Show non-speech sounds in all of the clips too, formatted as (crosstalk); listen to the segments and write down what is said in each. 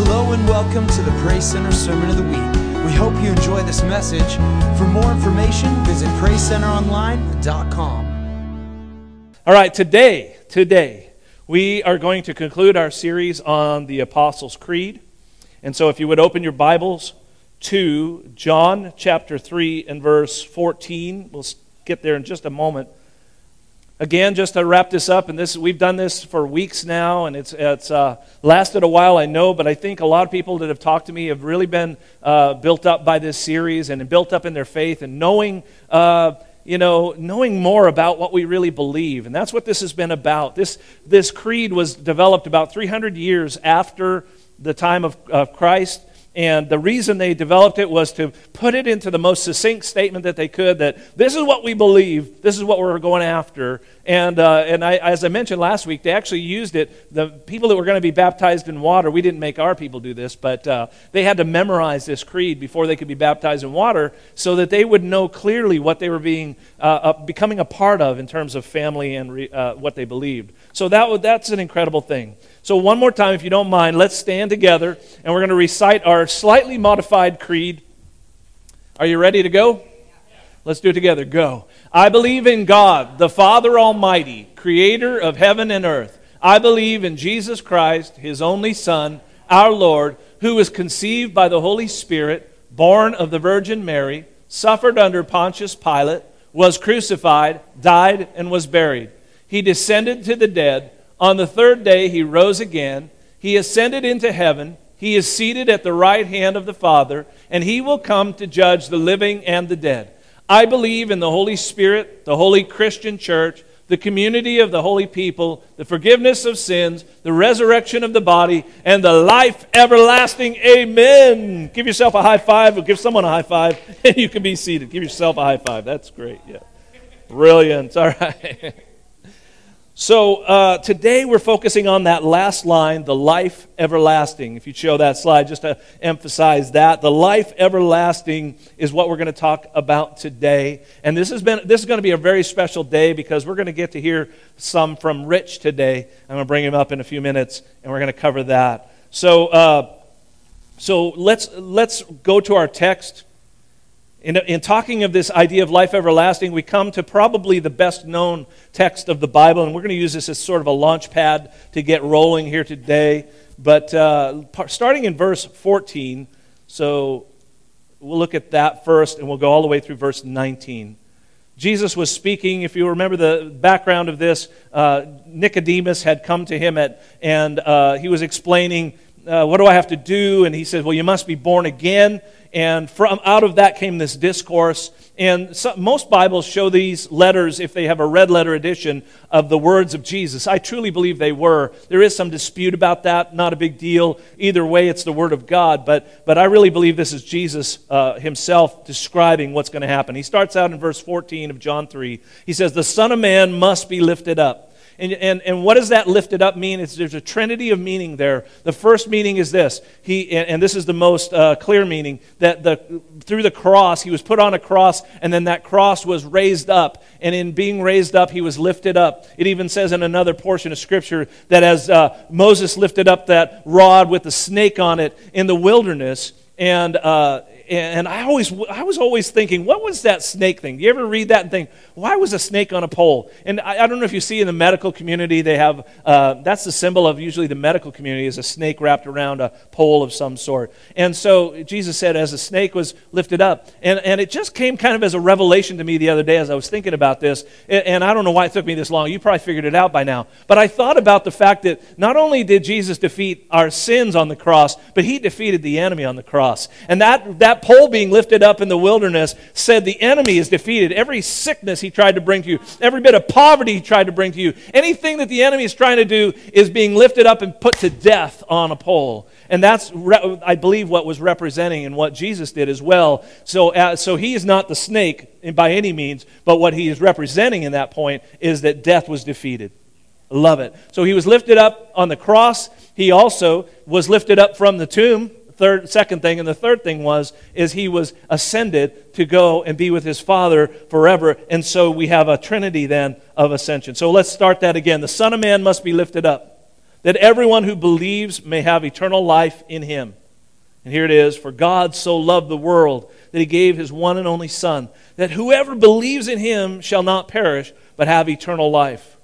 Hello and welcome to the Praise Center Sermon of the Week. We hope you enjoy this message. For more information, visit PraiseCenterOnline.com. All right, today, today, we are going to conclude our series on the Apostles' Creed. And so if you would open your Bibles to John chapter 3 and verse 14, we'll get there in just a moment. Again, just to wrap this up, and this we've done this for weeks now, and it's it's uh, lasted a while, I know, but I think a lot of people that have talked to me have really been uh, built up by this series and built up in their faith and knowing. Uh, you know, knowing more about what we really believe. And that's what this has been about. This, this creed was developed about 300 years after the time of, of Christ. And the reason they developed it was to put it into the most succinct statement that they could that this is what we believe, this is what we're going after. And, uh, and I, as I mentioned last week, they actually used it. The people that were going to be baptized in water, we didn't make our people do this, but uh, they had to memorize this creed before they could be baptized in water so that they would know clearly what they were being, uh, uh becoming a part of in terms of family and re, uh, what they believed. So that, that's an incredible thing. So, one more time, if you don't mind, let's stand together and we're going to recite our slightly modified creed. Are you ready to go? Let's do it together. Go. I believe in God, the Father Almighty, creator of heaven and earth. I believe in Jesus Christ, his only Son, our Lord, who was conceived by the Holy Spirit, born of the Virgin Mary, suffered under Pontius Pilate, was crucified, died, and was buried. He descended to the dead. On the third day, he rose again. He ascended into heaven. He is seated at the right hand of the Father, and he will come to judge the living and the dead. I believe in the Holy Spirit, the holy Christian church, the community of the holy people, the forgiveness of sins, the resurrection of the body, and the life everlasting. Amen. Give yourself a high five, or give someone a high five, (laughs) and you can be seated. Give yourself a high five. That's great. Yeah. Brilliant. All right. (laughs) So uh, today we're focusing on that last line, the life everlasting. If you show that slide, just to emphasize that, the life everlasting is what we're going to talk about today. And this has been this is going to be a very special day because we're going to get to hear some from Rich today. I'm going to bring him up in a few minutes, and we're going to cover that. So, uh, so let's let's go to our text. In, in, talking of this idea of life everlasting, we come to probably the best known text of the Bible, and we're going to use this as sort of a launch pad to get rolling here today. But uh, starting in verse 14, so we'll look at that first, and we'll go all the way through verse 19. Jesus was speaking, if you remember the background of this, uh, Nicodemus had come to him at, and uh, he was explaining, uh, What do I have to do? And he said, Well, you must be born again. And from out of that came this discourse. And so, most Bibles show these letters, if they have a red letter edition, of the words of Jesus. I truly believe they were. There is some dispute about that, not a big deal. Either way, it's the Word of God. But, but I really believe this is Jesus uh, himself describing what's going to happen. He starts out in verse 14 of John 3. He says, The Son of Man must be lifted up and, and, and what does that lifted up mean? It's, there's a trinity of meaning there. The first meaning is this, he, and, and this is the most uh, clear meaning, that the, through the cross, he was put on a cross, and then that cross was raised up. And in being raised up, he was lifted up. It even says in another portion of Scripture that as uh, Moses lifted up that rod with the snake on it in the wilderness, and, uh, and I, always, I was always thinking, what was that snake thing? Do you ever read that and think, why was a snake on a pole? And I, I don't know if you see in the medical community, they have, uh, that's the symbol of usually the medical community is a snake wrapped around a pole of some sort. And so Jesus said, as a snake was lifted up. And, and it just came kind of as a revelation to me the other day as I was thinking about this. And, and I don't know why it took me this long. You probably figured it out by now. But I thought about the fact that not only did Jesus defeat our sins on the cross, but he defeated the enemy on the cross. And that, that that pole being lifted up in the wilderness said the enemy is defeated. Every sickness he tried to bring to you, every bit of poverty he tried to bring to you, anything that the enemy is trying to do is being lifted up and put to death on a pole. And that's, I believe, what was representing and what Jesus did as well. So, uh, so he is not the snake by any means, but what he is representing in that point is that death was defeated. Love it. So he was lifted up on the cross. He also was lifted up from the tomb third, second thing. And the third thing was, is he was ascended to go and be with his Father forever. And so we have a trinity then of ascension. So let's start that again. The Son of Man must be lifted up. that everyone who believes may have eternal life in him. And here it is For God so loved the world that he gave his one and only Son, that whoever believes in him shall not perish, but have eternal life.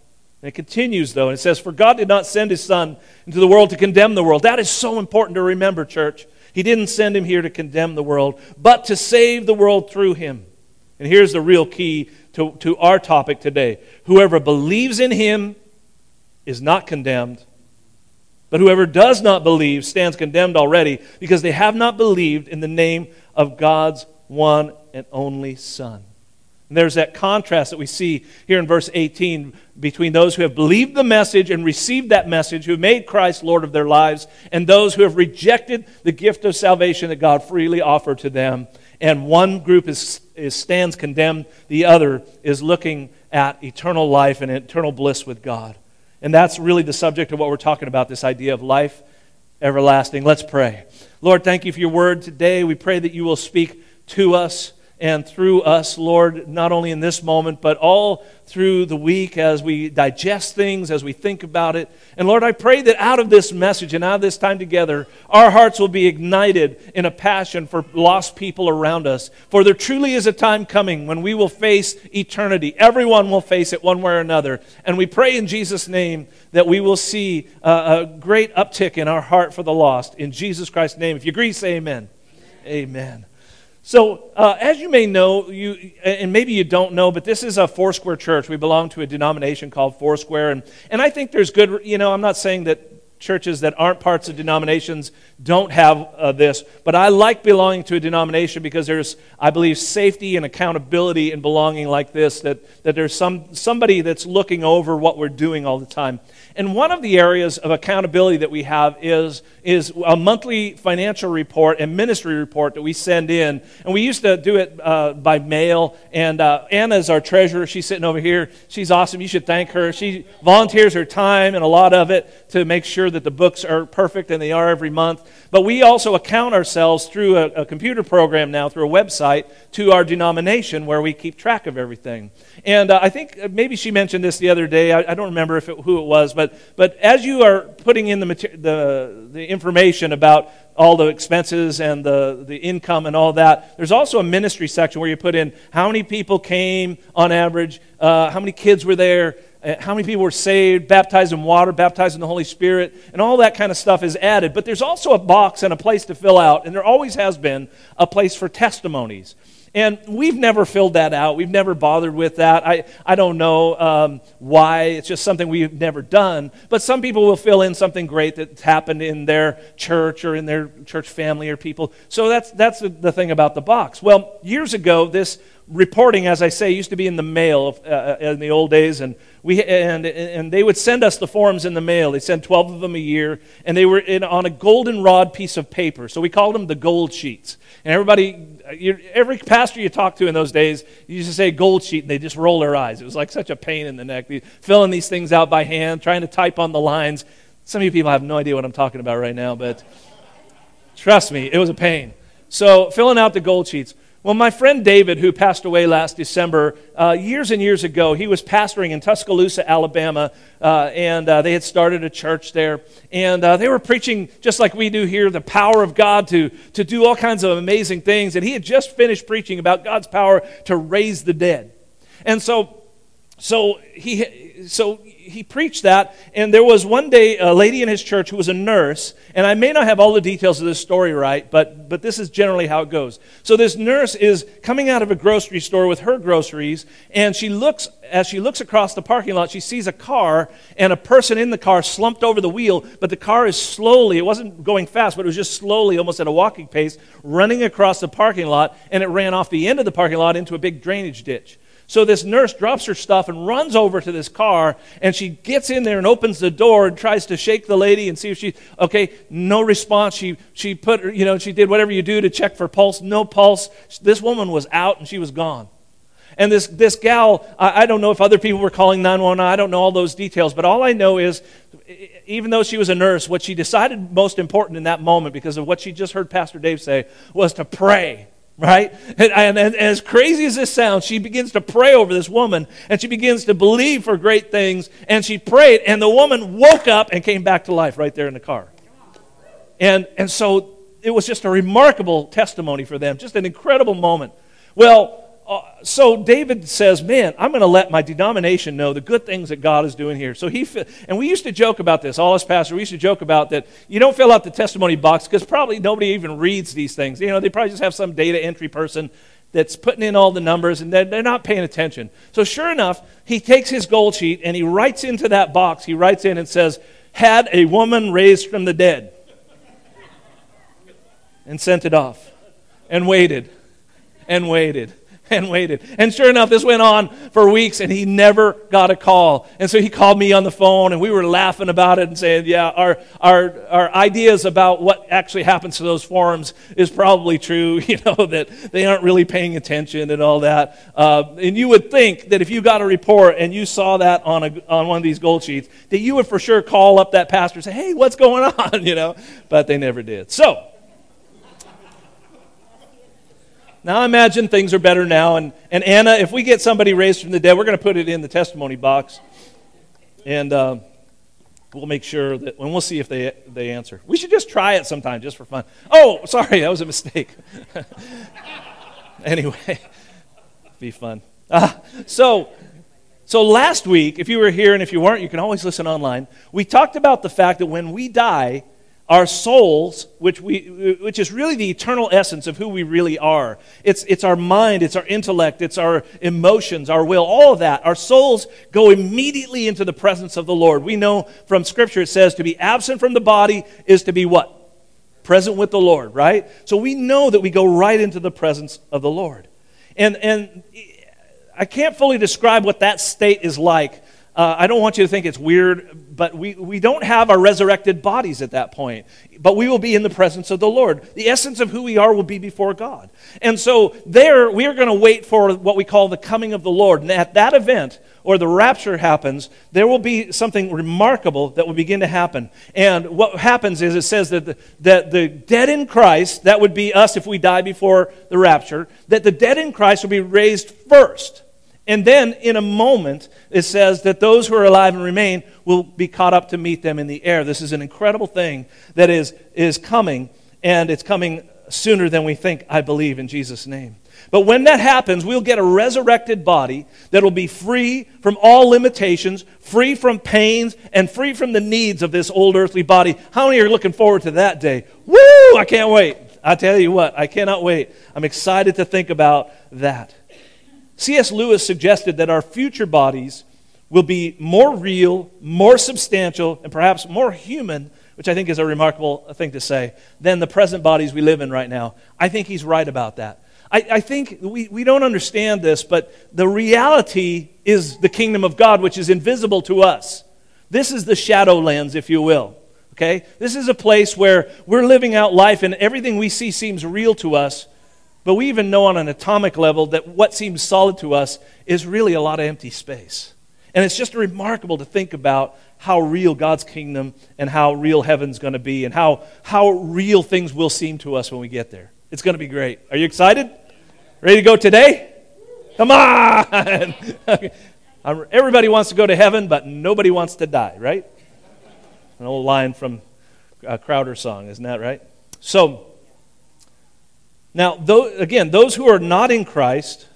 And it continues, though, and it says, For God did not send his Son into the world to condemn the world. That is so important to remember, church. He didn't send him here to condemn the world, but to save the world through him. And here's the real key to, to our topic today whoever believes in him is not condemned but whoever does not believe stands condemned already because they have not believed in the name of God's one and only Son. And there's that contrast that we see here in verse 18 between those who have believed the message and received that message, who made Christ Lord of their lives, and those who have rejected the gift of salvation that God freely offered to them. And one group is, is stands condemned, the other is looking at eternal life and eternal bliss with God. And that's really the subject of what we're talking about this idea of life everlasting. Let's pray. Lord, thank you for your word today. We pray that you will speak to us and through us, Lord, not only in this moment, but all through the week as we digest things, as we think about it. And Lord, I pray that out of this message and out of this time together, our hearts will be ignited in a passion for lost people around us. For there truly is a time coming when we will face eternity. Everyone will face it one way or another. And we pray in Jesus' name that we will see a, great uptick in our heart for the lost. In Jesus Christ's name. If you agree, say amen. Amen. amen. So, uh, as you may know, you, and maybe you don't know, but this is a Foursquare church. We belong to a denomination called Foursquare. And, and I think there's good, you know, I'm not saying that churches that aren't parts of denominations don't have uh, this, but I like belonging to a denomination because there's, I believe, safety and accountability in belonging like this, that, that there's some, somebody that's looking over what we're doing all the time. And one of the areas of accountability that we have is, is a monthly financial report and ministry report that we send in. And we used to do it uh, by mail. And uh, Anna's our treasurer. She's sitting over here. She's awesome. You should thank her. She volunteers her time and a lot of it to make sure that the books are perfect, and they are every month. But we also account ourselves through a, a computer program now, through a website, to our denomination where we keep track of everything. And uh, I think uh, maybe she mentioned this the other day. I, I don't remember if it, who it was, but but, but as you are putting in the, the, the information about all the expenses and the, the income and all that, there's also a ministry section where you put in how many people came on average, uh, how many kids were there, uh, how many people were saved, baptized in water, baptized in the Holy Spirit, and all that kind of stuff is added. But there's also a box and a place to fill out, and there always has been a place for testimonies. And we've never filled that out. We've never bothered with that. I, I don't know um, why. It's just something we've never done. But some people will fill in something great that's happened in their church or in their church family or people. So that's, that's the, the thing about the box. Well, years ago, this reporting, as I say, used to be in the mail uh, uh, in the old days, and we and and they would send us the forms in the mail. They sent twelve of them a year, and they were in, on a goldenrod piece of paper. So we called them the gold sheets. And everybody, every pastor you talked to in those days, you used to say gold sheet, and they just roll their eyes. It was like such a pain in the neck, filling these things out by hand, trying to type on the lines. Some of you people have no idea what I'm talking about right now, but trust me, it was a pain. So filling out the gold sheets. Well, my friend David, who passed away last December, uh, years and years ago, he was pastoring in Tuscaloosa, Alabama, uh, and uh, they had started a church there. And uh, they were preaching, just like we do here, the power of God to, to do all kinds of amazing things. And he had just finished preaching about God's power to raise the dead. And so, so he, so he preached that, and there was one day a lady in his church who was a nurse, and I may not have all the details of this story right, but, but this is generally how it goes. So this nurse is coming out of a grocery store with her groceries, and she looks, as she looks across the parking lot, she sees a car and a person in the car slumped over the wheel, but the car is slowly, it wasn't going fast, but it was just slowly, almost at a walking pace, running across the parking lot, and it ran off the end of the parking lot into a big drainage ditch. So this nurse drops her stuff and runs over to this car, and she gets in there and opens the door and tries to shake the lady and see if she, okay, no response. She, she put, you know, she did whatever you do to check for pulse, no pulse. This woman was out and she was gone. And this, this gal, I, I don't know if other people were calling 911, I don't know all those details, but all I know is, even though she was a nurse, what she decided most important in that moment, because of what she just heard Pastor Dave say, was to pray right? And, and, and, as crazy as this sounds, she begins to pray over this woman and she begins to believe for great things. And she prayed, and the woman woke up and came back to life right there in the car. And, and so it was just a remarkable testimony for them, just an incredible moment. Well, Uh, so David says, "Man, I'm going to let my denomination know the good things that God is doing here." So he and we used to joke about this. All us pastors, we used to joke about that. You don't fill out the testimony box because probably nobody even reads these things. You know, they probably just have some data entry person that's putting in all the numbers and they're, they're not paying attention. So sure enough, he takes his gold sheet and he writes into that box. He writes in and says, "Had a woman raised from the dead," and sent it off, and waited, and waited (laughs) and waited. And sure enough, this went on for weeks and he never got a call. And so he called me on the phone and we were laughing about it and saying, yeah, our, our, our ideas about what actually happens to those forums is probably true, (laughs) you know, that they aren't really paying attention and all that. Uh, and you would think that if you got a report and you saw that on, a, on one of these gold sheets, that you would for sure call up that pastor and say, hey, what's going (laughs) on, you know, but they never did. So, Now I imagine things are better now. And, and Anna, if we get somebody raised from the dead, we're going to put it in the testimony box. And uh, we'll make sure that, and we'll see if they, they answer. We should just try it sometime just for fun. Oh, sorry, that was a mistake. (laughs) anyway, (laughs) be fun. Uh, so, so last week, if you were here and if you weren't, you can always listen online. We talked about the fact that when we die, our souls, which, we, which is really the eternal essence of who we really are. It's, it's our mind, it's our intellect, it's our emotions, our will, all of that. Our souls go immediately into the presence of the Lord. We know from Scripture it says to be absent from the body is to be what? Present with the Lord, right? So we know that we go right into the presence of the Lord. And, and I can't fully describe what that state is like uh, I don't want you to think it's weird, but we, we don't have our resurrected bodies at that point. But we will be in the presence of the Lord. The essence of who we are will be before God. And so there, we are going to wait for what we call the coming of the Lord. And at that event, or the rapture happens, there will be something remarkable that will begin to happen. And what happens is it says that the, that the dead in Christ, that would be us if we die before the rapture, that the dead in Christ will be raised first. And then in a moment, it says that those who are alive and remain will be caught up to meet them in the air. This is an incredible thing that is, is coming, and it's coming sooner than we think, I believe, in Jesus' name. But when that happens, we'll get a resurrected body that will be free from all limitations, free from pains, and free from the needs of this old earthly body. How many are looking forward to that day? Woo! I can't wait. I tell you what, I cannot wait. I'm excited to think about that. C.S. Lewis suggested that our future bodies will be more real, more substantial, and perhaps more human, which I think is a remarkable thing to say, than the present bodies we live in right now. I think he's right about that. I, I think we, we don't understand this, but the reality is the kingdom of God, which is invisible to us. This is the shadowlands, if you will. Okay? This is a place where we're living out life and everything we see seems real to us, but we even know on an atomic level that what seems solid to us is really a lot of empty space. And it's just remarkable to think about how real God's kingdom and how real heaven's going to be and how, how real things will seem to us when we get there. It's going to be great. Are you excited? Ready to go today? Come on! (laughs) Everybody wants to go to heaven, but nobody wants to die, right? An old line from uh, a Crowder song, isn't that right? So, now, though, again, those who are not in Christ,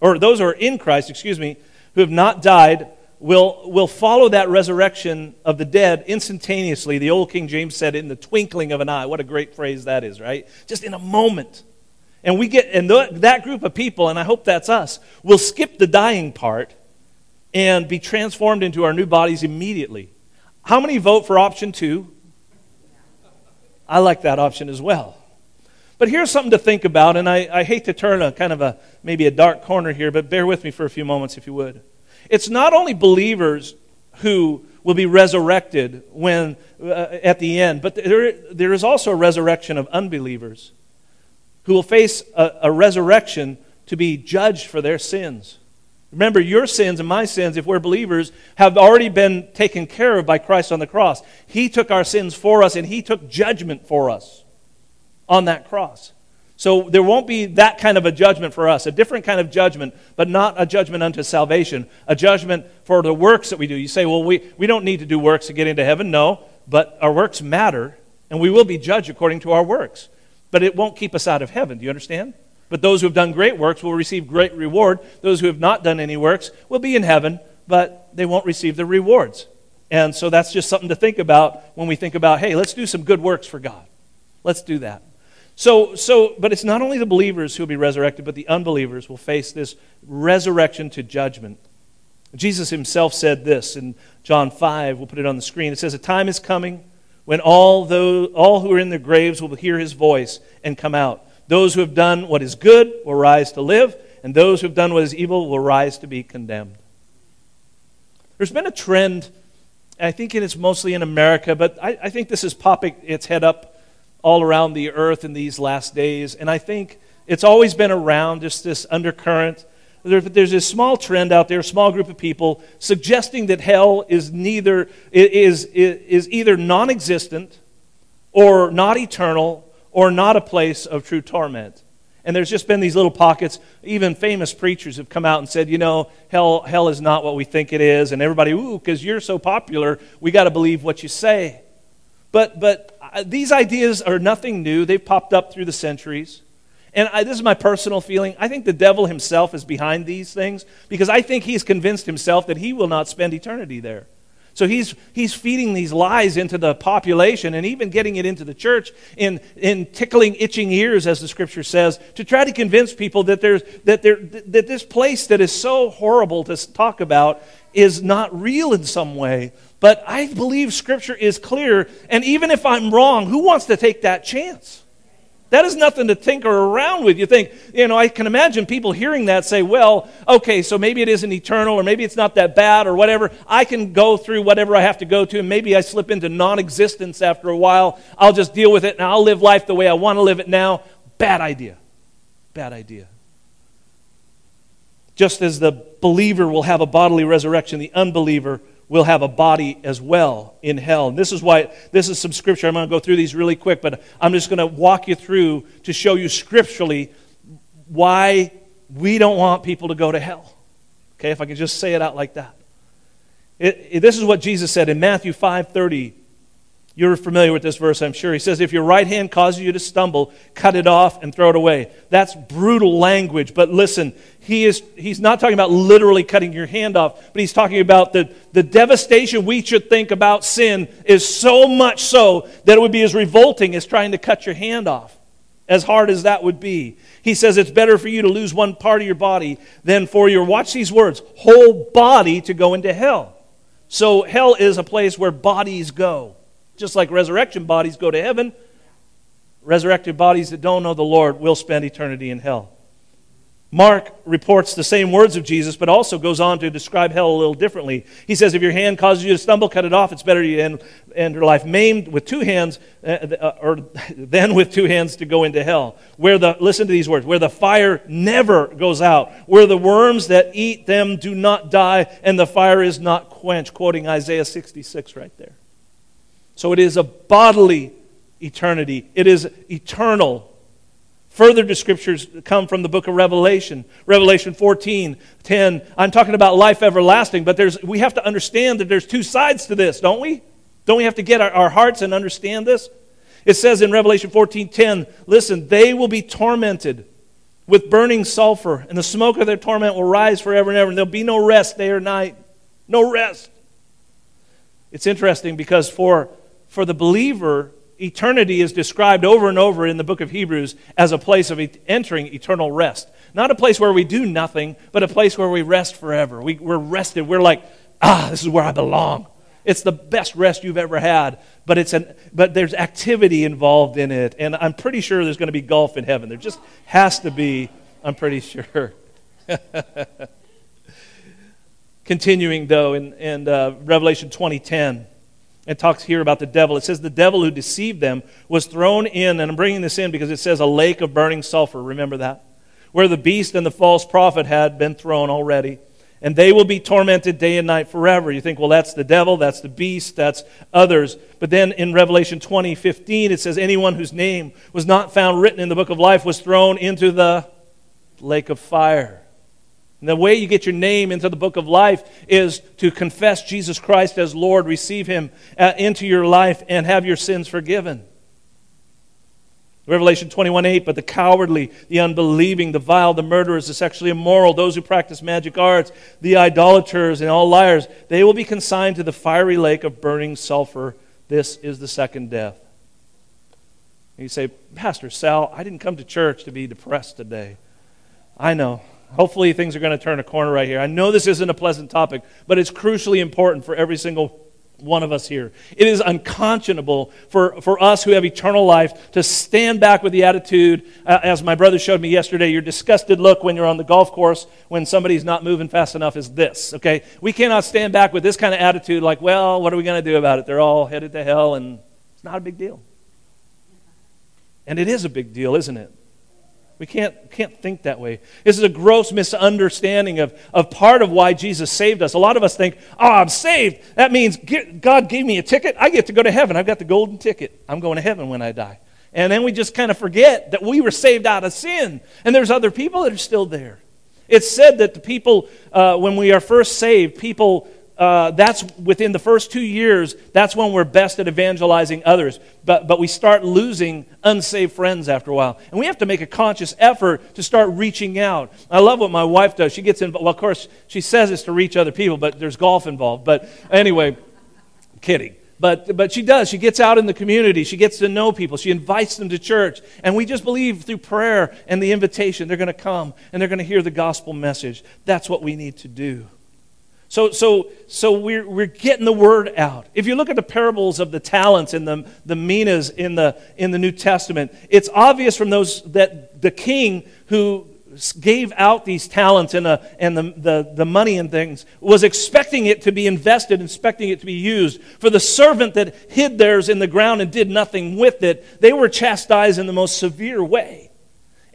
or those who are in Christ, excuse me, who have not died, will, will follow that resurrection of the dead instantaneously. The old King James said, in the twinkling of an eye. What a great phrase that is, right? Just in a moment. And we get, and th- that group of people, and I hope that's us, will skip the dying part and be transformed into our new bodies immediately. How many vote for option two? I like that option as well. But here's something to think about, and I, I hate to turn a kind of a maybe a dark corner here, but bear with me for a few moments if you would. It's not only believers who will be resurrected when uh, at the end, but there, there is also a resurrection of unbelievers who will face a, a resurrection to be judged for their sins. Remember, your sins and my sins, if we're believers, have already been taken care of by Christ on the cross. He took our sins for us and He took judgment for us on that cross. So there won't be that kind of a judgment for us, a different kind of judgment, but not a judgment unto salvation, a judgment for the works that we do. You say, well, we, we don't need to do works to get into heaven. No, but our works matter, and we will be judged according to our works. But it won't keep us out of heaven. Do you understand? But those who have done great works will receive great reward. Those who have not done any works will be in heaven, but they won't receive the rewards. And so that's just something to think about when we think about, hey, let's do some good works for God. Let's do that. So, so, but it's not only the believers who will be resurrected, but the unbelievers will face this resurrection to judgment. Jesus himself said this in John 5. We'll put it on the screen. It says, A time is coming when all, those, all who are in their graves will hear his voice and come out. Those who have done what is good will rise to live, and those who have done what is evil will rise to be condemned. There's been a trend, I think it's mostly in America, but I, I think this is popping its head up all around the earth in these last days. And I think it's always been around, just this undercurrent. there's this small trend out there, a small group of people suggesting that hell is neither is, is, either non-existent or not eternal or not a place of true torment. And there's just been these little pockets. Even famous preachers have come out and said, you know, hell, hell is not what we think it is. And everybody, ooh, because you're so popular, we got to believe what you say. But, but these ideas are nothing new. They've popped up through the centuries. And I, this is my personal feeling. I think the devil himself is behind these things because I think he's convinced himself that he will not spend eternity there. So he's, he's feeding these lies into the population and even getting it into the church in, in tickling itching ears, as the scripture says, to try to convince people that, there's, that, there, that this place that is so horrible to talk about is not real in some way. But I believe Scripture is clear, and even if I'm wrong, who wants to take that chance? That is nothing to tinker around with. You think, you know, I can imagine people hearing that say, well, okay, so maybe it isn't eternal, or maybe it's not that bad, or whatever. I can go through whatever I have to go to, and maybe I slip into non existence after a while. I'll just deal with it, and I'll live life the way I want to live it now. Bad idea. Bad idea. Just as the believer will have a bodily resurrection, the unbeliever will have a body as well in hell. And this is why this is some scripture. I'm going to go through these really quick, but I'm just going to walk you through to show you scripturally why we don't want people to go to hell. Okay, if I can just say it out like that. It, it, this is what Jesus said in Matthew 5:30 you're familiar with this verse, I'm sure. He says, If your right hand causes you to stumble, cut it off and throw it away. That's brutal language, but listen, he is, he's not talking about literally cutting your hand off, but he's talking about the, the devastation we should think about sin is so much so that it would be as revolting as trying to cut your hand off, as hard as that would be. He says it's better for you to lose one part of your body than for your, watch these words, whole body to go into hell. So hell is a place where bodies go. Just like resurrection bodies go to heaven, resurrected bodies that don't know the Lord will spend eternity in hell. Mark reports the same words of Jesus, but also goes on to describe hell a little differently. He says, If your hand causes you to stumble, cut it off. It's better you end, end your life maimed with two hands, uh, uh or (laughs) than with two hands to go into hell. Where the, listen to these words, where the fire never goes out, where the worms that eat them do not die, and the fire is not quenched. Quoting Isaiah 66 right there. So it is a bodily eternity, it is eternal. Further scriptures come from the book of Revelation. Revelation 14, 10. I'm talking about life everlasting, but there's, we have to understand that there's two sides to this, don't we? Don't we have to get our, our hearts and understand this? It says in Revelation 14, 10, listen, they will be tormented with burning sulfur, and the smoke of their torment will rise forever and ever, and there'll be no rest day or night. No rest. It's interesting because for for the believer, eternity is described over and over in the book of Hebrews as a place of entering eternal rest. Not a place where we do nothing, but a place where we rest forever. We, we're rested. We're like, ah, this is where I belong. It's the best rest you've ever had, but, it's an, but there's activity involved in it. And I'm pretty sure there's going to be golf in heaven. There just has to be, I'm pretty sure. (laughs) Continuing, though, in, in uh, Revelation 2010. It talks here about the devil. It says the devil who deceived them was thrown in, and I'm bringing this in because it says a lake of burning sulfur. Remember that? Where the beast and the false prophet had been thrown already. and they will be tormented day and night forever. You think, well, that's the devil, that's the beast, that's others. But then in Revelation 20 15, it says, Anyone whose name was not found written in the book of life was thrown into the lake of fire. And the way you get your name into the book of life is to confess Jesus Christ as Lord, receive Him uh, into your life, and have your sins forgiven. Revelation 21 8, but the cowardly, the unbelieving, the vile, the murderers, the sexually immoral, those who practice magic arts, the idolaters, and all liars, they will be consigned to the fiery lake of burning sulfur. This is the second death. And you say, Pastor Sal, I didn't come to church to be depressed today. I know. Hopefully, things are going to turn a corner right here. I know this isn't a pleasant topic, but it's crucially important for every single one of us here. It is unconscionable for, for us who have eternal life to stand back with the attitude, uh, as my brother showed me yesterday, your disgusted look when you're on the golf course when somebody's not moving fast enough is this, okay? We cannot stand back with this kind of attitude like, well, what are we going to do about it? They're all headed to hell, and it's not a big deal. And it is a big deal, isn't it? We can't, can't think that way. This is a gross misunderstanding of, of part of why Jesus saved us. A lot of us think, oh, I'm saved. That means God gave me a ticket. I get to go to heaven. I've got the golden ticket. I'm going to heaven when I die. And then we just kind of forget that we were saved out of sin. And there's other people that are still there. It's said that the people, uh, when we are first saved, people uh, that's within the first two years, that's when we're best at evangelizing others. But, but we start losing unsaved friends after a while. And we have to make a conscious effort to start reaching out. I love what my wife does. She gets involved. Well, of course, she says it's to reach other people, but there's golf involved. But anyway, kidding. But, but she does. She gets out in the community. She gets to know people. She invites them to church. And we just believe through prayer and the invitation, they're going to come and they're going to hear the gospel message. That's what we need to do. So, so, so we're, we're getting the word out. If you look at the parables of the talents and the, the minas in the, in the New Testament, it's obvious from those that the king who gave out these talents and, the, and the, the, the money and things was expecting it to be invested, expecting it to be used. For the servant that hid theirs in the ground and did nothing with it, they were chastised in the most severe way.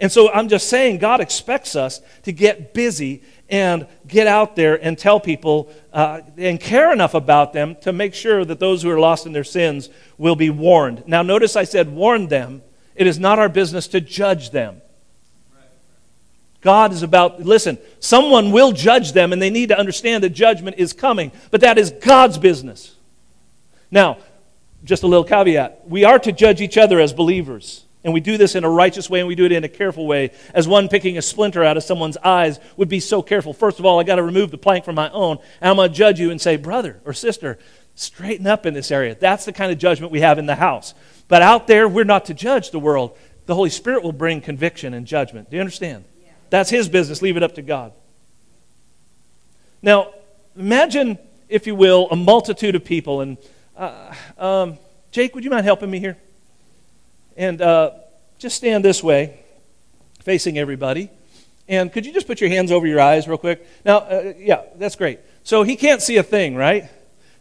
And so I'm just saying, God expects us to get busy and get out there and tell people uh, and care enough about them to make sure that those who are lost in their sins will be warned. Now, notice I said warn them. It is not our business to judge them. God is about, listen, someone will judge them and they need to understand that judgment is coming, but that is God's business. Now, just a little caveat we are to judge each other as believers. And we do this in a righteous way and we do it in a careful way. As one picking a splinter out of someone's eyes would be so careful. First of all, I got to remove the plank from my own. And I'm going to judge you and say, brother or sister, straighten up in this area. That's the kind of judgment we have in the house. But out there, we're not to judge the world. The Holy Spirit will bring conviction and judgment. Do you understand? Yeah. That's His business. Leave it up to God. Now, imagine, if you will, a multitude of people. And uh, um, Jake, would you mind helping me here? And uh, just stand this way, facing everybody. And could you just put your hands over your eyes real quick? Now, uh, yeah, that's great. So he can't see a thing, right?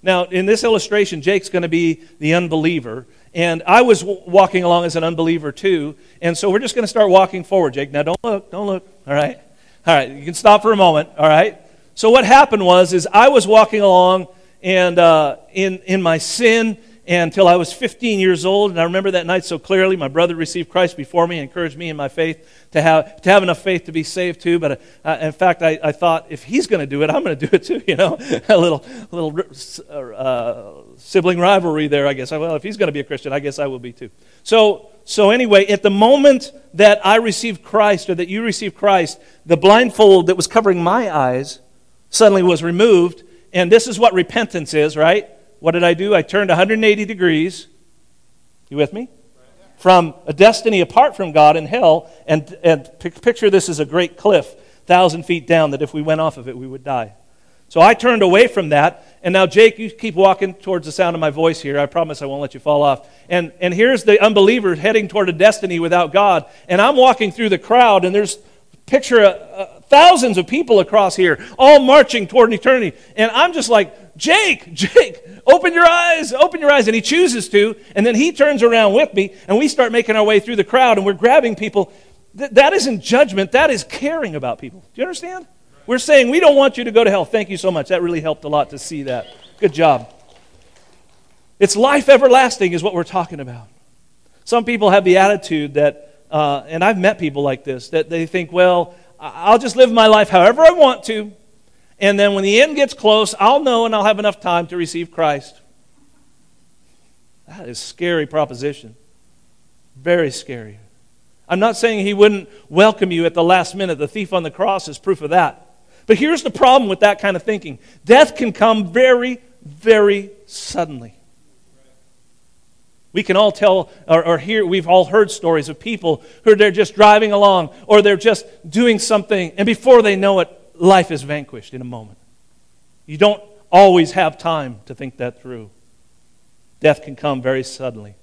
Now, in this illustration, Jake's going to be the unbeliever. And I was w- walking along as an unbeliever too. And so we're just going to start walking forward, Jake. Now, don't look, don't look. All right? All right, you can stop for a moment. All right? So what happened was, is I was walking along and uh, in, in my sin until I was 15 years old. And I remember that night so clearly. My brother received Christ before me, and encouraged me in my faith to have, to have enough faith to be saved too. But uh, in fact, I, I thought if he's going to do it, I'm going to do it too. (laughs) You know, a little, little uh, sibling rivalry there, I guess. Well, if he's going to be a Christian, I guess I will be too. So, so anyway, at the moment that I received Christ or that you received Christ, the blindfold that was covering my eyes suddenly was removed. And this is what repentance is, right? What did I do? I turned 180 degrees. You with me? From a destiny apart from God in hell, and, and picture this as a great cliff, thousand feet down, that if we went off of it, we would die. So I turned away from that, and now Jake, you keep walking towards the sound of my voice here. I promise I won't let you fall off. And and here's the unbeliever heading toward a destiny without God, and I'm walking through the crowd, and there's picture uh, thousands of people across here, all marching toward an eternity, and I'm just like Jake, Jake, open your eyes, open your eyes. And he chooses to. And then he turns around with me, and we start making our way through the crowd, and we're grabbing people. Th- that isn't judgment, that is caring about people. Do you understand? We're saying we don't want you to go to hell. Thank you so much. That really helped a lot to see that. Good job. It's life everlasting, is what we're talking about. Some people have the attitude that, uh, and I've met people like this, that they think, well, I'll just live my life however I want to, and then when the end gets close, I'll know and I'll have enough time to receive Christ. That is a scary proposition. Very scary. I'm not saying he wouldn't welcome you at the last minute. The thief on the cross is proof of that. But here's the problem with that kind of thinking death can come very, very suddenly. We can all tell or, or hear, we've all heard stories of people who they're just driving along or they're just doing something, and before they know it, life is vanquished in a moment. You don't always have time to think that through. Death can come very suddenly.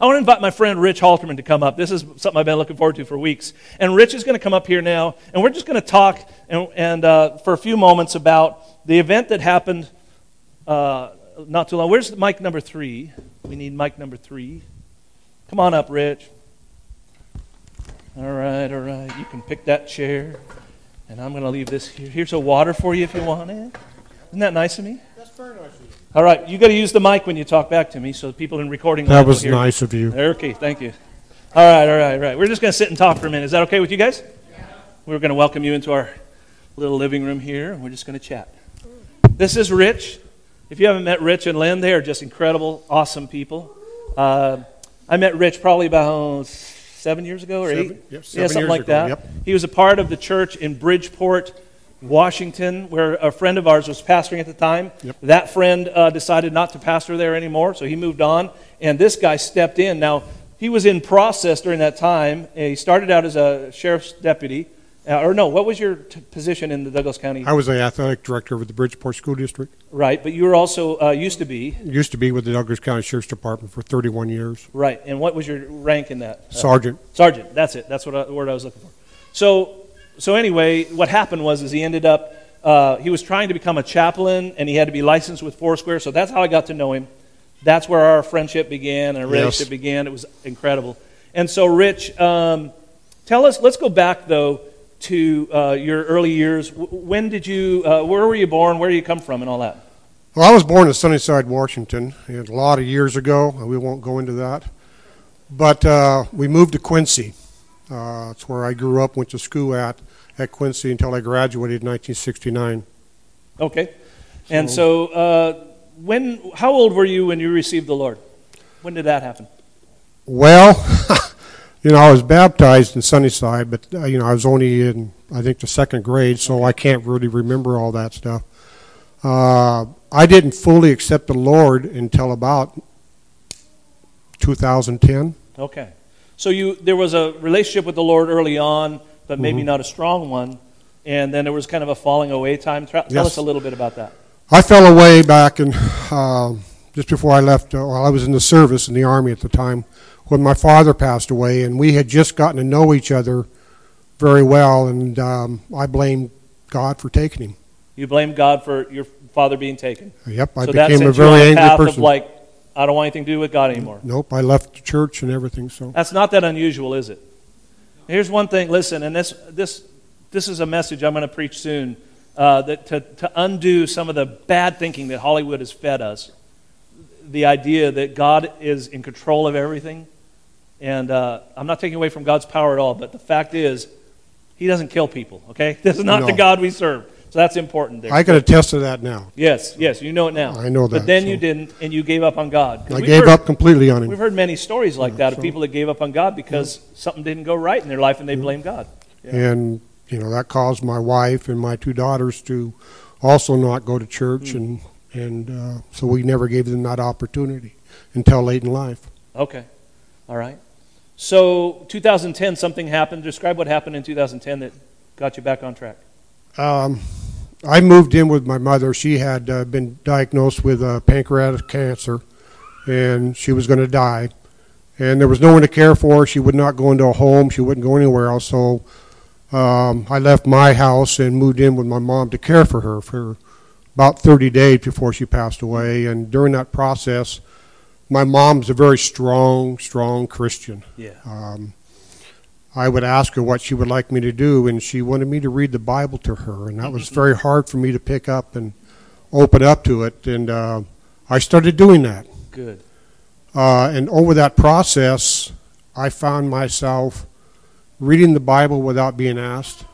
I want to invite my friend Rich Halterman to come up. This is something I've been looking forward to for weeks. And Rich is going to come up here now, and we're just going to talk and, and uh, for a few moments about the event that happened uh, not too long. Where's mic number three? We need mic number three. Come on up, Rich. All right, all right. You can pick that chair. And I'm going to leave this here. Here's a water for you if you want it. Isn't that nice of me? That's very nice of you. All right, you got to use the mic when you talk back to me so people in recording That was hear. nice of you. Okay, thank you. All right, all right, all right. We're just going to sit and talk for a minute. Is that okay with you guys? We're going to welcome you into our little living room here, and we're just going to chat. This is Rich. If you haven't met Rich and Lynn, they are just incredible, awesome people. Uh, I met Rich probably about seven years ago or Seven- eight. yep, yeah, something like ago, that. yep. He was a part of the church in Bridgeport, Washington, where a friend of ours was pastoring at the time. Yep. That friend uh, decided not to pastor there anymore, so he moved on, and this guy stepped in. Now, he was in process during that time. He started out as a sheriff's deputy. Uh, or no, what was your t- position in the Douglas County? I was the athletic director of the Bridgeport School District. Right, but you were also uh, used to be Used to be with the Douglas County Sheriff's Department for 31 years. right. And what was your rank in that? Uh, Sergeant. Sergeant. That's it. That's what I, the word I was looking for. So, so anyway, what happened was is he ended up. Uh, he was trying to become a chaplain, and he had to be licensed with Foursquare. So that's how I got to know him. That's where our friendship began and our Yes. began. It was incredible. And so, Rich, um, tell us. Let's go back though to uh, your early years. When did you? Uh, where were you born? Where do you come from, and all that? Well, I was born in Sunnyside, Washington, a lot of years ago. We won't go into that. But uh, we moved to Quincy. Uh, that's where I grew up, went to school at, at Quincy until I graduated in 1969. Okay. And so, uh, when? How old were you when you received the Lord? When did that happen? Well, (laughs) you know, I was baptized in Sunnyside, but uh, you know, I was only in I think the second grade, so I can't really remember all that stuff. Uh, I didn't fully accept the Lord until about 2010. Okay. So you there was a relationship with the Lord early on, but maybe Mhm. not a strong one, and then there was kind of a falling away time. Tell Yes. us a little bit about that. I fell away back in uh, just before I left. Uh, while I was in the service in the army at the time, when my father passed away, and we had just gotten to know each other very well, and um, I blamed God for taking him. You blame God for your father being taken. Yep, I so became a sent you on very angry path person. of like, I don't want anything to do with God anymore. Nope, I left the church and everything. So That's not that unusual, is it? Here's one thing. Listen, and this this this is a message I'm going to preach soon. Uh, that to, to undo some of the bad thinking that Hollywood has fed us, the idea that God is in control of everything, and uh, I'm not taking away from God's power at all, but the fact is, He doesn't kill people. Okay, (laughs) this is not the God we serve. So that's important. There. I can attest to that now. yes, yes, you know it now. I know that. But then so- you didn't, and you gave up on God. I gave heard- up completely on Him. We've heard many stories like that of so- people that gave up on God because something didn't go right in their life and they blame God. Yeah. And you know that caused my wife and my two daughters to also not go to church, Hmm. and and uh, so we never gave them that opportunity until late in life. Okay. All right. So 2010, something happened. Describe what happened in 2010 that got you back on track. Um, I moved in with my mother. She had uh, been diagnosed with uh, pancreatic cancer, and she was going to die. And there was no one to care for her. She would not go into a home. She wouldn't go anywhere else. So um, I left my house and moved in with my mom to care for her for about 30 days before she passed away. And during that process, my mom's a very strong, strong Christian. Yeah. Um, I would ask her what she would like me to do, and she wanted me to read the Bible to her, and that was (laughs) very hard for me to pick up and open up to it. And uh, I started doing that. Good. Uh, and over that process, I found myself reading the Bible without being asked.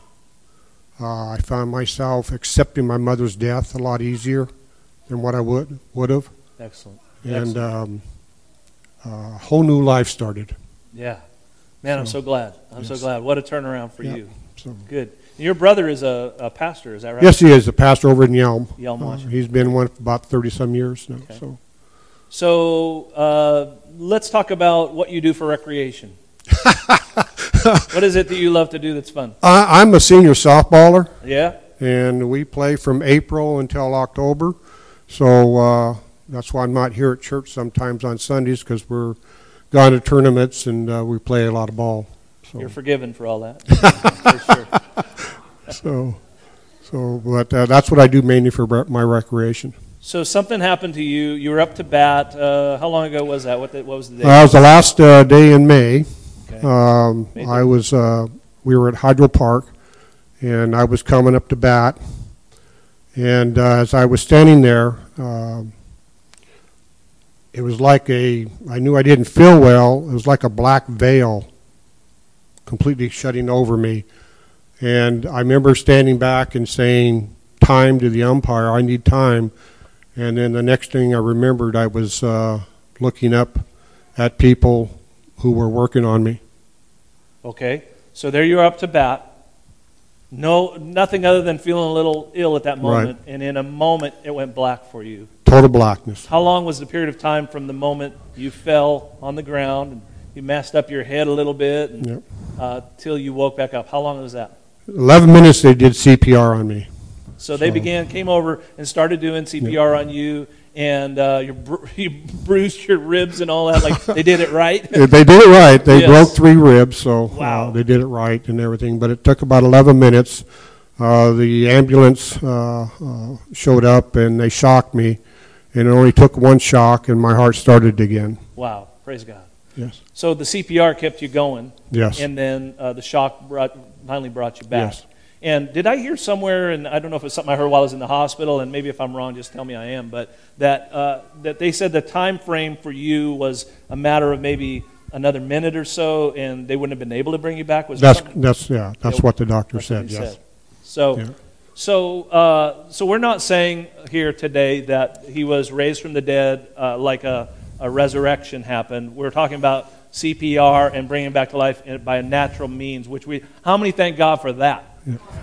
Uh, I found myself accepting my mother's death a lot easier than what I would would have, Excellent. And um, a whole new life started. yeah. Man, I'm so- so glad. I'm so glad. What a turnaround for Yeah. you. So, Good. Your brother is a, a pastor, is that right? yes, he is a pastor over in Yelm. Yelm, Uh, Washington. he's been one for about thirty some years now. Okay. So So uh, let's talk about what you do for recreation. (laughs) what is it that you love to do that's fun? I, I'm a senior softballer. Yeah? and we play from April until October. So uh, that's why I'm not here at church sometimes on Sundays because we're gone to tournaments and uh, we play a lot of ball. So, You're forgiven for all that. (laughs) for sure. so, so but uh, that's what I do mainly for my recreation. So something happened to you. You were up to bat. Uh, how long ago was that? What, the, what was the day? it was the last uh, day in May. Okay. Um, I was uh, we were at Hydro Park, and I was coming up to bat. And uh, as I was standing there, um, it was like a I knew I didn't feel well. It was like a black veil, completely shutting over me. And I remember standing back and saying, "Time to the umpire. I need time." And then the next thing I remembered, I was uh, looking up at people who were working on me. Okay. So there you are up to bat. No, nothing other than feeling a little ill at that moment. Right. moment. And in a moment, it went black for you. Total blackness. How long was the period of time from the moment you fell on the ground and you messed up your head a little bit and, Yep. uh, till you woke back up? How long was that? 11 minutes they did CPR on me. So they So- began, came over and started doing CPR on you, and uh, you, bru- (laughs) you bruised your ribs and all that. Like they did it right. Uh, (laughs) They did it right. They Yes. broke three ribs, so Wow. uh, they did it right and everything. But it took about 11 minutes. Uh, the ambulance uh, uh, showed up and they shocked me. And it only took one shock and my heart started again. Wow, praise God. Yes. So the CPR kept you going, Yes. and then uh, the shock brought, finally brought you back. Yes. And did I hear somewhere, and I don't know if it's something I heard while I was in the hospital, and maybe if I'm wrong, just tell me I am, but that, uh, that they said the time frame for you was a matter of maybe another minute or so, and they wouldn't have been able to bring you back? Was That's, that's, yeah, that's what the doctor said, yes. said. So, Yeah. So, uh, so we're not saying here today that he was raised from the dead uh, like a, a resurrection happened. We're talking about CPR and bringing back to life by a natural means, which we, how many thank God for that?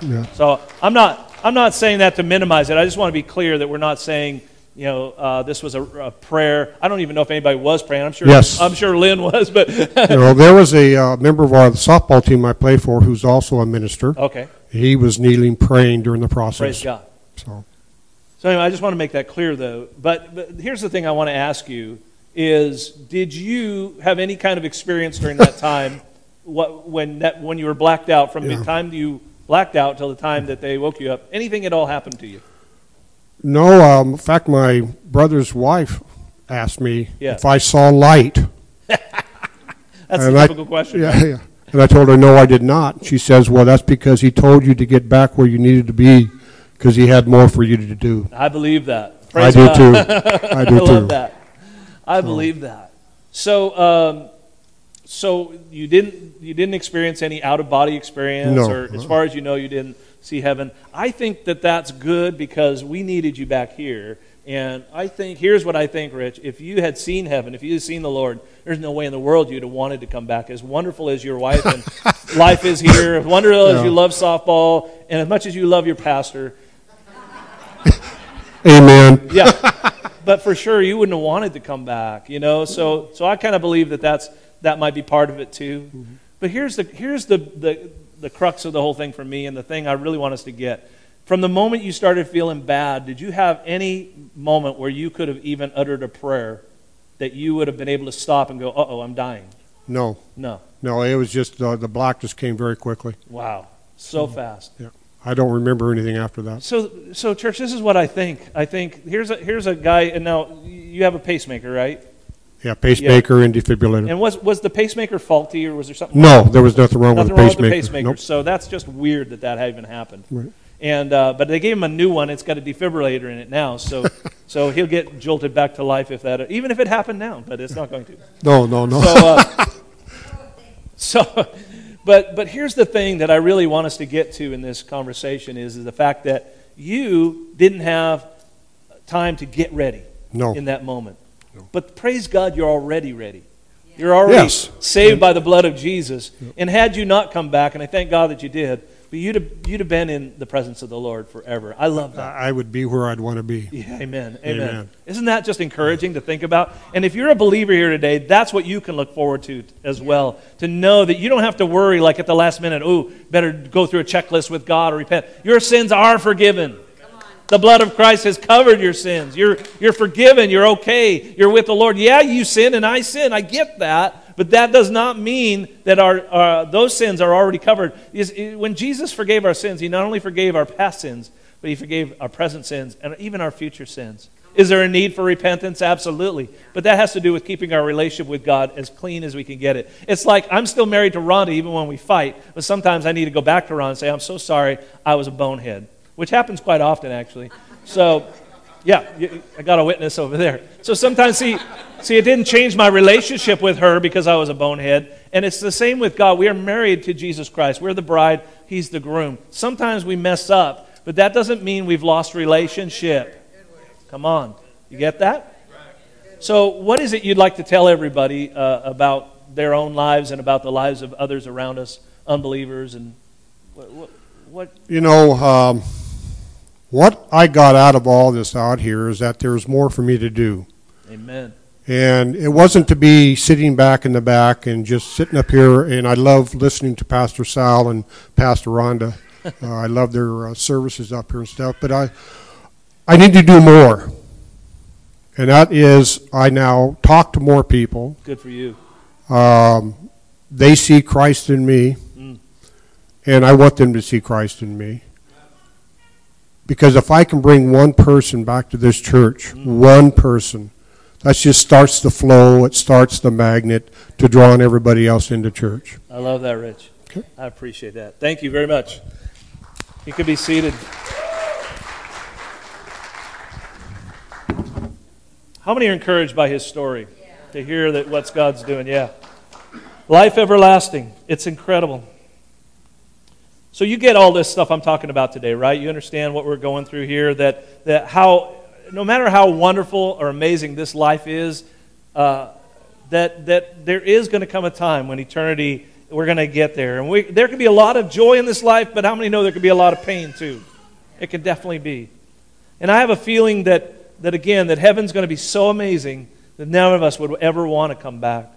Yeah. So I'm not, I'm not saying that to minimize it. I just want to be clear that we're not saying, you know, uh, this was a, a prayer. I don't even know if anybody was praying. I'm sure, Yes. I'm sure Lynn was, but (laughs) You know, there was a uh, member of our softball team I played for who's also a minister. okay, He was kneeling, praying during the process. praise God. So, So anyway, I just want to make that clear, though. But, but here's the thing I want to ask you: Is did you have any kind of experience during that time, (laughs) what, when that when you were blacked out from Yeah. the time you blacked out till the time that they woke you up? Anything at all happened to you? no, um, in fact, my brother's wife asked me Yeah. if I saw light. (laughs) That's And a I- typical question. Yeah, yeah. And I told her, no, I did not. She says, well, that's because he told you to get back where you needed to be because he had more for you to do. I believe that. I Praise do too. (laughs) I do I love too. that. I believe that. So, um, so you didn't you didn't experience any out of body experience, No. or as far as you know, you didn't see heaven. I think that that's good because we needed you back here. And I think here's what I think, Rich. If you had seen heaven, if you had seen the Lord, there's no way in the world you'd have wanted to come back. As wonderful as your wife and (laughs) life is here, as wonderful as you love softball, and as much as you love your pastor, (laughs) Amen. yeah. but for sure, you wouldn't have wanted to come back, you know. So, so I kind of believe that that's that might be part of it too. Mm-hmm. But here's the here's the, the the crux of the whole thing for me, and the thing I really want us to get. From the moment you started feeling bad, did you have any moment where you could have even uttered a prayer that you would have been able to stop and go, "Uh oh, I'm dying"? No, No. no, it was just uh, the black just came very quickly. Wow. So fast. Yeah. I don't remember anything after that. So, so church, this is what I think. I think here's a here's a guy, and now you have a pacemaker, right? Yeah, pacemaker and defibrillator. And was, was the pacemaker faulty or was there something? No, there was nothing wrong Nothing with the wrong with the pacemaker. pacemaker. Nope. So that's just weird that that even happened. Right. And uh, but they gave him a new one. It's got a defibrillator in it now, so (laughs) so he'll get jolted back to life if that even if it happened now. But it's not going to. No, no, no. So, uh, (laughs) so but but here's the thing that I really want us to get to in this conversation is, is the fact that you didn't have time to get ready No. in that moment. No. But praise God, you're already ready. You're already Yes. saved by the blood of Jesus. And had you not come back, and I thank God that you did, but you'd have, you'd have been in the presence of the Lord forever. I love that. I would be where I'd want to be. Yeah, amen, amen. Amen. Isn't that just encouraging to think about? And if you're a believer here today, that's what you can look forward to as well. To know that you don't have to worry like at the last minute, oh, better go through a checklist with God or repent. Your sins are forgiven. The blood of Christ has covered your sins. You're, you're forgiven. You're okay. You're with the Lord. Yeah, you sin and I sin. I get that. But that does not mean that our, uh, those sins are already covered. When Jesus forgave our sins, He not only forgave our past sins, but He forgave our present sins and even our future sins. Is there a need for repentance? Absolutely. But that has to do with keeping our relationship with God as clean as we can get it. It's like I'm still married to Rhonda even when we fight, but sometimes I need to go back to Rhonda and say, I'm so sorry, I was a bonehead, which happens quite often, actually. So, yeah, I got a witness over there. So sometimes, see, see, it didn't change my relationship with her because I was a bonehead. And it's the same with God. We are married to Jesus Christ. We're the bride, He's the groom. Sometimes we mess up, but that doesn't mean we've lost relationship. Come on. You get that? So, what is it you'd like to tell everybody uh, about their own lives and about the lives of others around us, unbelievers, and what? what, what You know, um, what I got out of all this out here is that there's more for me to do. amen. And it wasn't to be sitting back in the back and just sitting up here. And I love listening to Pastor Sal and Pastor Rhonda. (laughs) uh, I love their uh, services up here and stuff. But I, I need to do more. And that is, I now talk to more people. Good for you. Um, they see Christ in me, Mm. and I want them to see Christ in me. Because if I can bring one person back to this church, one person, that just starts the flow, it starts the magnet to drawing everybody else into church. I love that, Rich. Okay. I appreciate that. Thank you very much. You could be seated. How many are encouraged by his story? To hear that what's God's doing, yeah. Life everlasting. It's incredible. So you get all this stuff I'm talking about today, right? You understand what we're going through here, that, that how, no matter how wonderful or amazing this life is, uh, that, that there is going to come a time when eternity, we're going to get there. And we, there can be a lot of joy in this life, but how many know there can be a lot of pain too? It can definitely be. And I have a feeling that, that again, that heaven's going to be so amazing that none of us would ever want to come back.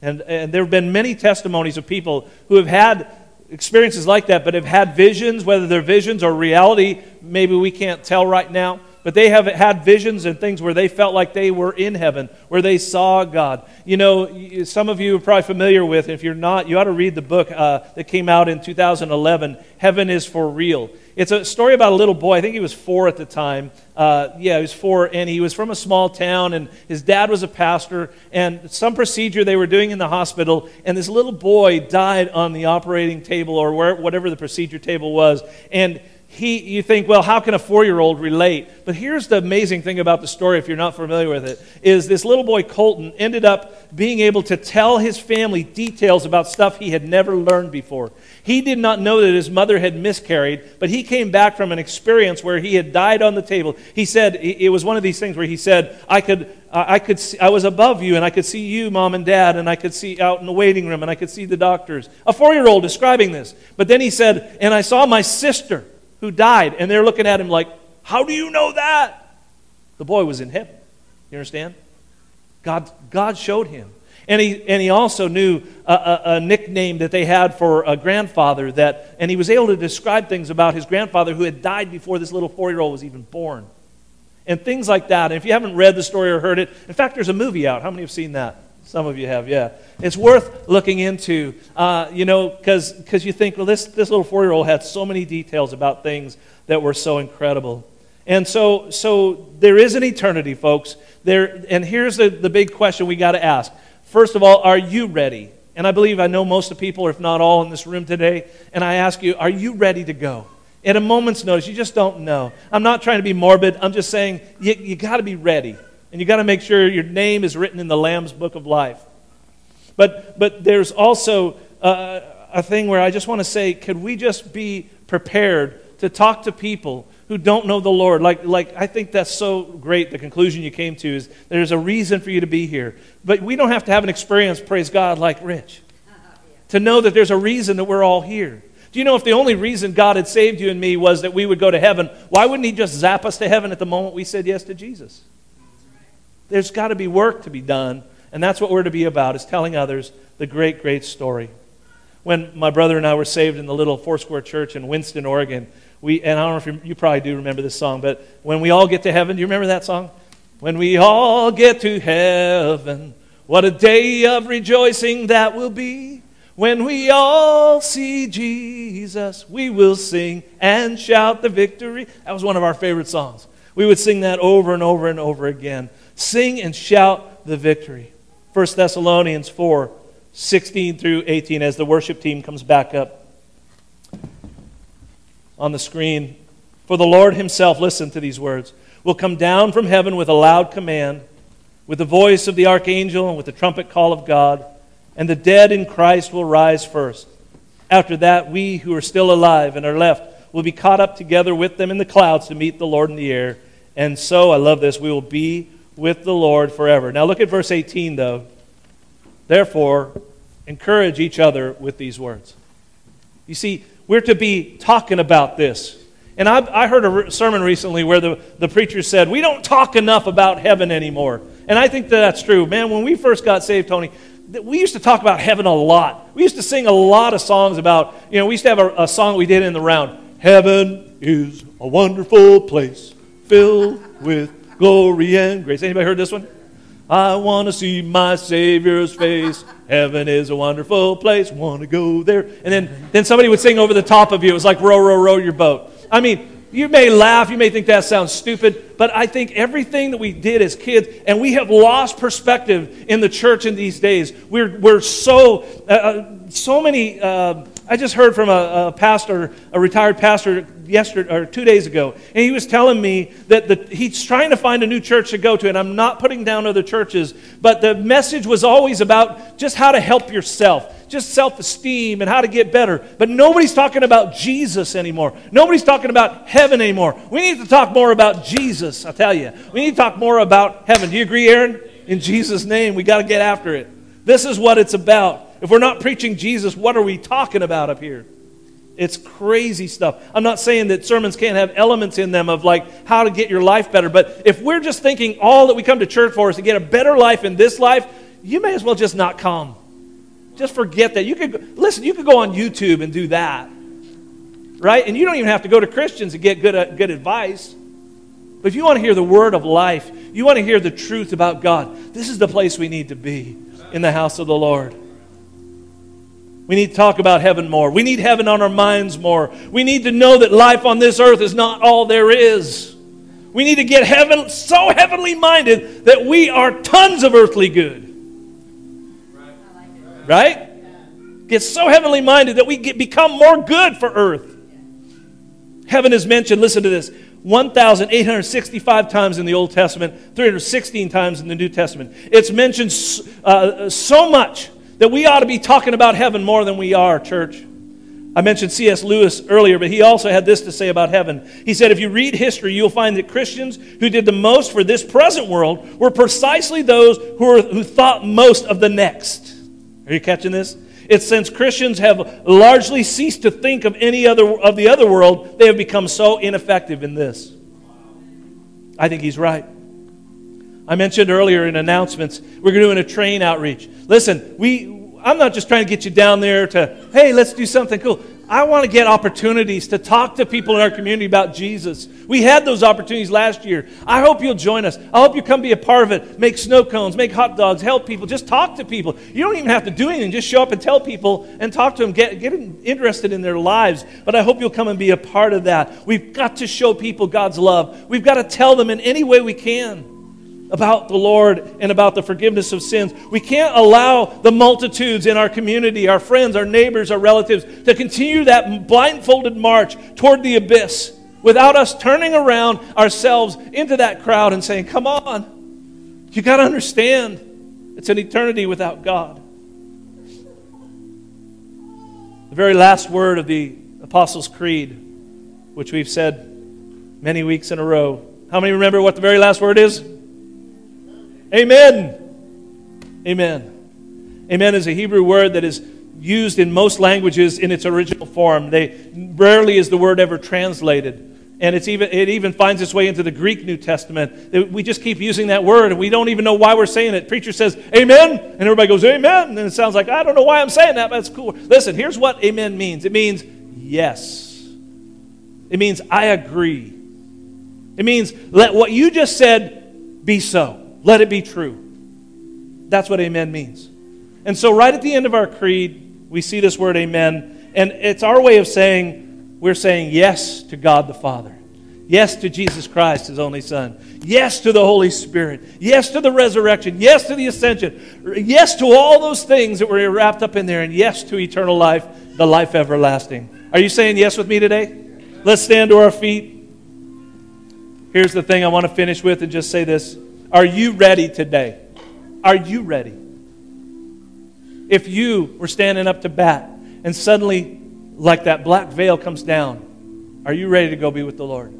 And, and there have been many testimonies of people who have had experiences like that, but have had visions, whether they're visions or reality, maybe we can't tell right now. But they have had visions and things where they felt like they were in heaven, where they saw God. You know, some of you are probably familiar with, if you're not, you ought to read the book uh, that came out in 2011, Heaven is for Real. It's a story about a little boy. I think he was four at the time. Uh, yeah, he was four, and he was from a small town, and his dad was a pastor, and some procedure they were doing in the hospital, and this little boy died on the operating table or where, whatever the procedure table was. And he, you think, well, how can a four year old relate? But here's the amazing thing about the story, if you're not familiar with it, is this little boy, Colton, ended up being able to tell his family details about stuff he had never learned before. He did not know that his mother had miscarried, but he came back from an experience where he had died on the table. He said, it was one of these things where he said, I could, I could, see, I was above you, and I could see you, mom and dad, and I could see out in the waiting room, and I could see the doctors. A four year old describing this. But then he said, and I saw my sister who died. And they're looking at him like, How do you know that? The boy was in heaven. You understand? God, God showed him. And he, and he also knew a, a, a nickname that they had for a grandfather that, and he was able to describe things about his grandfather who had died before this little four year old was even born. And things like that. And if you haven't read the story or heard it, in fact, there's a movie out. How many have seen that? Some of you have, yeah. It's worth looking into, uh, you know, because you think, well, this, this little four year old had so many details about things that were so incredible. And so, so there is an eternity, folks. There, and here's the, the big question we got to ask. First of all, are you ready? And I believe I know most of the people, if not all, in this room today. And I ask you, are you ready to go? At a moment's notice, you just don't know. I'm not trying to be morbid. I'm just saying you, you got to be ready. And you got to make sure your name is written in the Lamb's book of life. But, but there's also uh, a thing where I just want to say could we just be prepared to talk to people who don't know the Lord? Like, like I think that's so great. The conclusion you came to is there's a reason for you to be here. But we don't have to have an experience, praise God, like Rich, to know that there's a reason that we're all here. Do you know if the only reason God had saved you and me was that we would go to heaven, why wouldn't He just zap us to heaven at the moment we said yes to Jesus? There's got to be work to be done, and that's what we're to be about, is telling others the great, great story. When my brother and I were saved in the little Foursquare church in Winston, Oregon, we, and I don't know if you, you probably do remember this song, but when we all get to heaven, do you remember that song? When we all get to heaven, what a day of rejoicing that will be. When we all see Jesus, we will sing and shout the victory. That was one of our favorite songs. We would sing that over and over and over again. Sing and shout the victory. 1 Thessalonians 4 16 through 18, as the worship team comes back up on the screen. For the Lord Himself, listen to these words, will come down from heaven with a loud command, with the voice of the archangel, and with the trumpet call of God and the dead in Christ will rise first. After that, we who are still alive and are left will be caught up together with them in the clouds to meet the Lord in the air. And so, I love this, we will be with the Lord forever. Now, look at verse 18, though. Therefore, encourage each other with these words. You see, we're to be talking about this. And I, I heard a sermon recently where the, the preacher said, We don't talk enough about heaven anymore. And I think that that's true. Man, when we first got saved, Tony, we used to talk about heaven a lot. We used to sing a lot of songs about, you know, we used to have a, a song we did in the round. Heaven is a wonderful place filled with glory and grace. Anybody heard this one? I want to see my Savior's face. Heaven is a wonderful place. Want to go there. And then, then somebody would sing over the top of you. It was like row, row, row your boat. I mean, you may laugh, you may think that sounds stupid, but I think everything that we did as kids, and we have lost perspective in the church in these days. We're, we're so, uh, uh so many. Uh, I just heard from a, a, pastor, a retired pastor, yesterday or two days ago, and he was telling me that the, he's trying to find a new church to go to. And I'm not putting down other churches, but the message was always about just how to help yourself just self esteem and how to get better. But nobody's talking about Jesus anymore. Nobody's talking about heaven anymore. We need to talk more about Jesus, I tell you. We need to talk more about heaven. Do you agree, Aaron? In Jesus' name, we got to get after it. This is what it's about. If we're not preaching Jesus, what are we talking about up here? It's crazy stuff. I'm not saying that sermons can't have elements in them of like how to get your life better, but if we're just thinking all that we come to church for is to get a better life in this life, you may as well just not come. Just forget that. You could listen. You could go on YouTube and do that, right? And you don't even have to go to Christians to get good uh, good advice. But if you want to hear the word of life, you want to hear the truth about God. This is the place we need to be in the house of the Lord. We need to talk about heaven more. We need heaven on our minds more. We need to know that life on this earth is not all there is. We need to get heaven so heavenly minded that we are tons of earthly good. Right? Get so heavenly minded that we get, become more good for earth. Heaven is mentioned, listen to this, 1,865 times in the Old Testament, 316 times in the New Testament. It's mentioned uh, so much that we ought to be talking about heaven more than we are, church. I mentioned C.S. Lewis earlier, but he also had this to say about heaven. He said, If you read history, you'll find that Christians who did the most for this present world were precisely those who, were, who thought most of the next. Are you catching this? It's since Christians have largely ceased to think of any other of the other world, they have become so ineffective in this. I think he's right. I mentioned earlier in announcements, we're doing a train outreach. Listen, we I'm not just trying to get you down there to, hey, let's do something cool. I want to get opportunities to talk to people in our community about Jesus. We had those opportunities last year. I hope you'll join us. I hope you come be a part of it. Make snow cones, make hot dogs, help people. Just talk to people. You don't even have to do anything. Just show up and tell people and talk to them. Get, get interested in their lives. But I hope you'll come and be a part of that. We've got to show people God's love. We've got to tell them in any way we can. About the Lord and about the forgiveness of sins. We can't allow the multitudes in our community, our friends, our neighbors, our relatives, to continue that blindfolded march toward the abyss without us turning around ourselves into that crowd and saying, Come on, you got to understand it's an eternity without God. The very last word of the Apostles' Creed, which we've said many weeks in a row. How many remember what the very last word is? Amen. Amen. Amen is a Hebrew word that is used in most languages in its original form. They rarely is the word ever translated. And it's even, it even finds its way into the Greek New Testament. We just keep using that word and we don't even know why we're saying it. Preacher says, Amen, and everybody goes, Amen. And it sounds like, I don't know why I'm saying that, but it's cool. Listen, here's what Amen means it means yes. It means I agree. It means let what you just said be so. Let it be true. That's what amen means. And so, right at the end of our creed, we see this word amen. And it's our way of saying, we're saying yes to God the Father. Yes to Jesus Christ, his only Son. Yes to the Holy Spirit. Yes to the resurrection. Yes to the ascension. Yes to all those things that were wrapped up in there. And yes to eternal life, the life everlasting. Are you saying yes with me today? Let's stand to our feet. Here's the thing I want to finish with and just say this. Are you ready today? Are you ready? If you were standing up to bat and suddenly, like that black veil comes down, are you ready to go be with the Lord?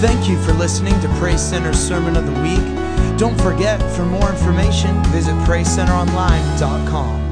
Thank you for listening to Praise Center's Sermon of the Week. Don't forget, for more information, visit PraiseCenterOnline.com.